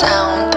sound.